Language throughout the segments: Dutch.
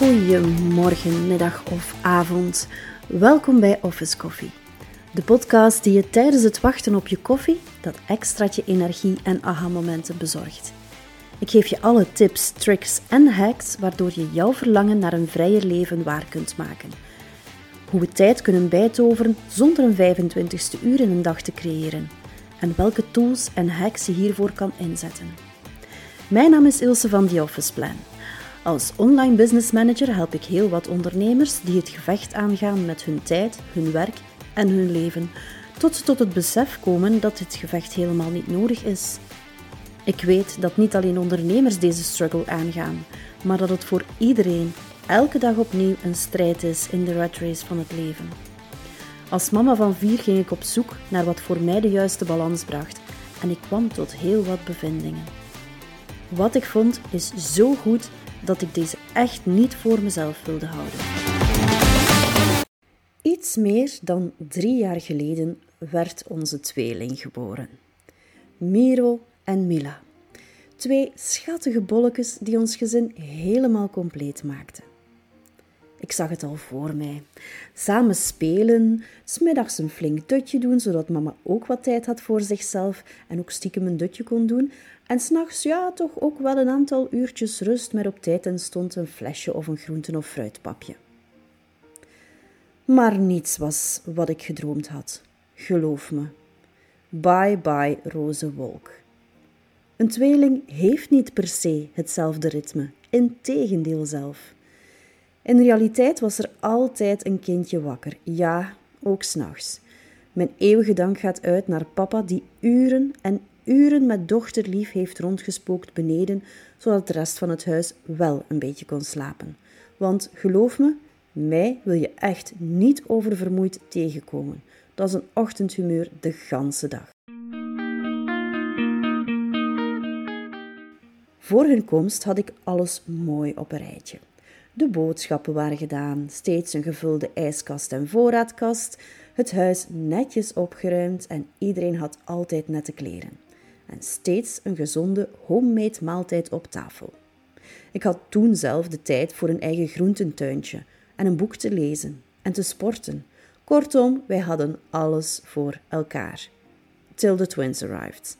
Goedemorgen, middag of avond. Welkom bij Office Coffee. De podcast die je tijdens het wachten op je koffie dat extraatje energie en aha-momenten bezorgt. Ik geef je alle tips, tricks en hacks waardoor je jouw verlangen naar een vrijer leven waar kunt maken. Hoe we tijd kunnen bijtoveren zonder een 25ste uur in een dag te creëren. En welke tools en hacks je hiervoor kan inzetten. Mijn naam is Ilse van The Office Plan. Als online business manager help ik heel wat ondernemers die het gevecht aangaan met hun tijd, hun werk en hun leven, tot ze tot het besef komen dat dit gevecht helemaal niet nodig is. Ik weet dat niet alleen ondernemers deze struggle aangaan, maar dat het voor iedereen elke dag opnieuw een strijd is in de rat race van het leven. Als mama van vier ging ik op zoek naar wat voor mij de juiste balans bracht en ik kwam tot heel wat bevindingen. Wat ik vond is zo goed dat ik deze echt niet voor mezelf wilde houden. Iets meer dan drie jaar geleden werd onze tweeling geboren. Miro en Mila. Twee schattige bolletjes die ons gezin helemaal compleet maakten. Ik zag het al voor mij. Samen spelen, smiddags een flink dutje doen, zodat mama ook wat tijd had voor zichzelf en ook stiekem een dutje kon doen. En s'nachts, ja, toch ook wel een aantal uurtjes rust met op tijd en stond een flesje of een groenten- of fruitpapje. Maar niets was wat ik gedroomd had. Geloof me. Bye bye, roze wolk. Een tweeling heeft niet per se hetzelfde ritme, integendeel zelf. In realiteit was er altijd een kindje wakker, ja, ook s'nachts. Mijn eeuwige dank gaat uit naar papa die uren en uren met dochterlief heeft rondgespookt beneden, zodat de rest van het huis wel een beetje kon slapen. Want geloof me, mij wil je echt niet oververmoeid tegenkomen. Dat is een ochtendhumeur de ganse dag. Voor hun komst had ik alles mooi op een rijtje. De boodschappen waren gedaan, steeds een gevulde ijskast en voorraadkast, het huis netjes opgeruimd en iedereen had altijd nette kleren. En steeds een gezonde homemade maaltijd op tafel. Ik had toen zelf de tijd voor een eigen groententuintje en een boek te lezen en te sporten. Kortom, wij hadden alles voor elkaar. Till the twins arrived.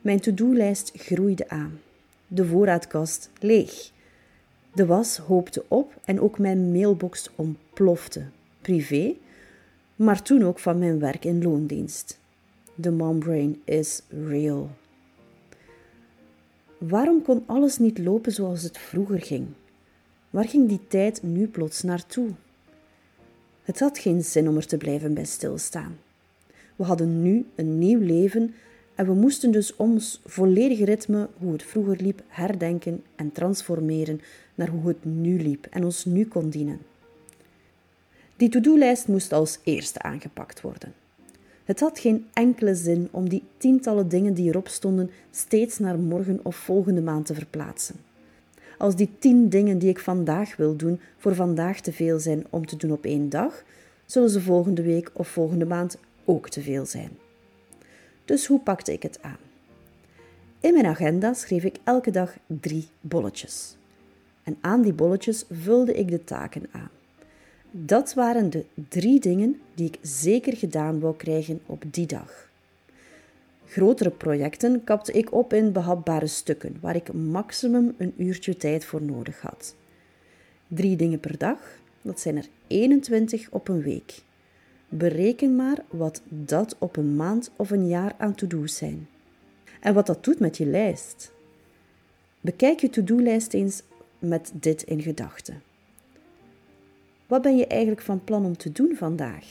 Mijn to-do-lijst groeide aan. De voorraadkast leeg. De was hoopte op en ook mijn mailbox ontplofte. Privé, maar toen ook van mijn werk in loondienst. De mombrain is real. Waarom kon alles niet lopen zoals het vroeger ging? Waar ging die tijd nu plots naartoe? Het had geen zin om er te blijven bij stilstaan. We hadden nu een nieuw leven en we moesten dus ons volledige ritme, hoe het vroeger liep, herdenken en transformeren naar hoe het nu liep en ons nu kon dienen. Die to-do-lijst moest als eerste aangepakt worden. Het had geen enkele zin om die tientallen dingen die erop stonden steeds naar morgen of volgende maand te verplaatsen. Als die tien dingen die ik vandaag wil doen voor vandaag te veel zijn om te doen op één dag, zullen ze volgende week of volgende maand ook te veel zijn. Dus hoe pakte ik het aan? In mijn agenda schreef ik elke dag drie bolletjes. En aan die bolletjes vulde ik de taken aan. Dat waren de drie dingen die ik zeker gedaan wou krijgen op die dag. Grotere projecten kapte ik op in behapbare stukken, waar ik maximum een uurtje tijd voor nodig had. Drie dingen per dag, dat zijn er 21 op een week. Bereken maar wat dat op een maand of een jaar aan to-do's zijn. En wat dat doet met je lijst. Bekijk je to-do-lijst eens met dit in gedachten. Wat ben je eigenlijk van plan om te doen vandaag?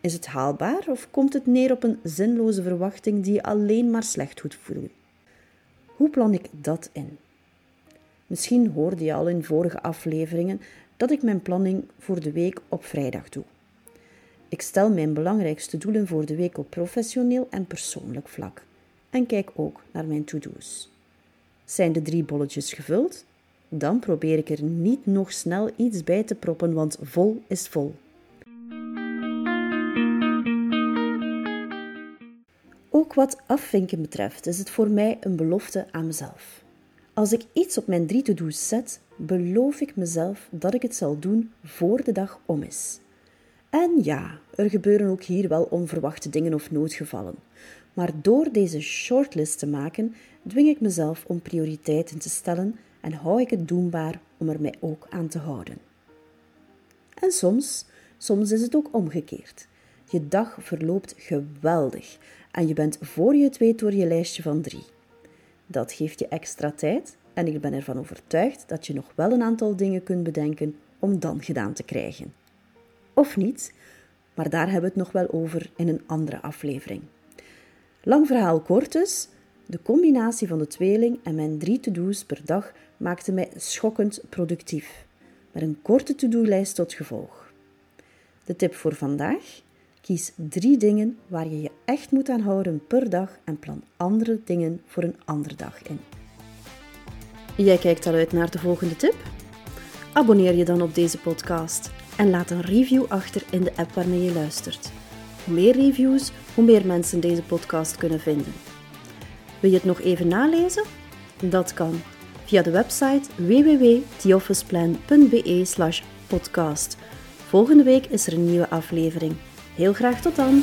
Is het haalbaar of komt het neer op een zinloze verwachting die je alleen maar slecht goed voelt? Hoe plan ik dat in? Misschien hoorde je al in vorige afleveringen dat ik mijn planning voor de week op vrijdag doe. Ik stel mijn belangrijkste doelen voor de week op professioneel en persoonlijk vlak en kijk ook naar mijn to-do's. Zijn de drie bolletjes gevuld? Dan probeer ik er niet nog snel iets bij te proppen, want vol is vol. Ook wat afvinken betreft is het voor mij een belofte aan mezelf. Als ik iets op mijn drie to-do's zet, beloof ik mezelf dat ik het zal doen voor de dag om is. En ja, er gebeuren ook hier wel onverwachte dingen of noodgevallen. Maar door deze shortlist te maken, dwing ik mezelf om prioriteiten te stellen en hou ik het doenbaar om er mij ook aan te houden. En soms, soms is het ook omgekeerd. Je dag verloopt geweldig en je bent voor je het weet door je lijstje van drie. Dat geeft je extra tijd en ik ben ervan overtuigd dat je nog wel een aantal dingen kunt bedenken om dan gedaan te krijgen. Of niet, maar daar hebben we het nog wel over in een andere aflevering. Lang verhaal kort dus, de combinatie van de tweeling en mijn drie to-do's per dag maakte mij schokkend productief, met een korte to-do-lijst tot gevolg. De tip voor vandaag? Kies drie dingen waar je je echt moet aan houden per dag en plan andere dingen voor een andere dag in. Jij kijkt al uit naar de volgende tip? Abonneer je dan op deze podcast en laat een review achter in de app waarmee je luistert. Hoe meer reviews, hoe meer mensen deze podcast kunnen vinden. Wil je het nog even nalezen? Dat kan via de website www.theofficeplan.be/podcast. Volgende week is er een nieuwe aflevering. Heel graag tot dan!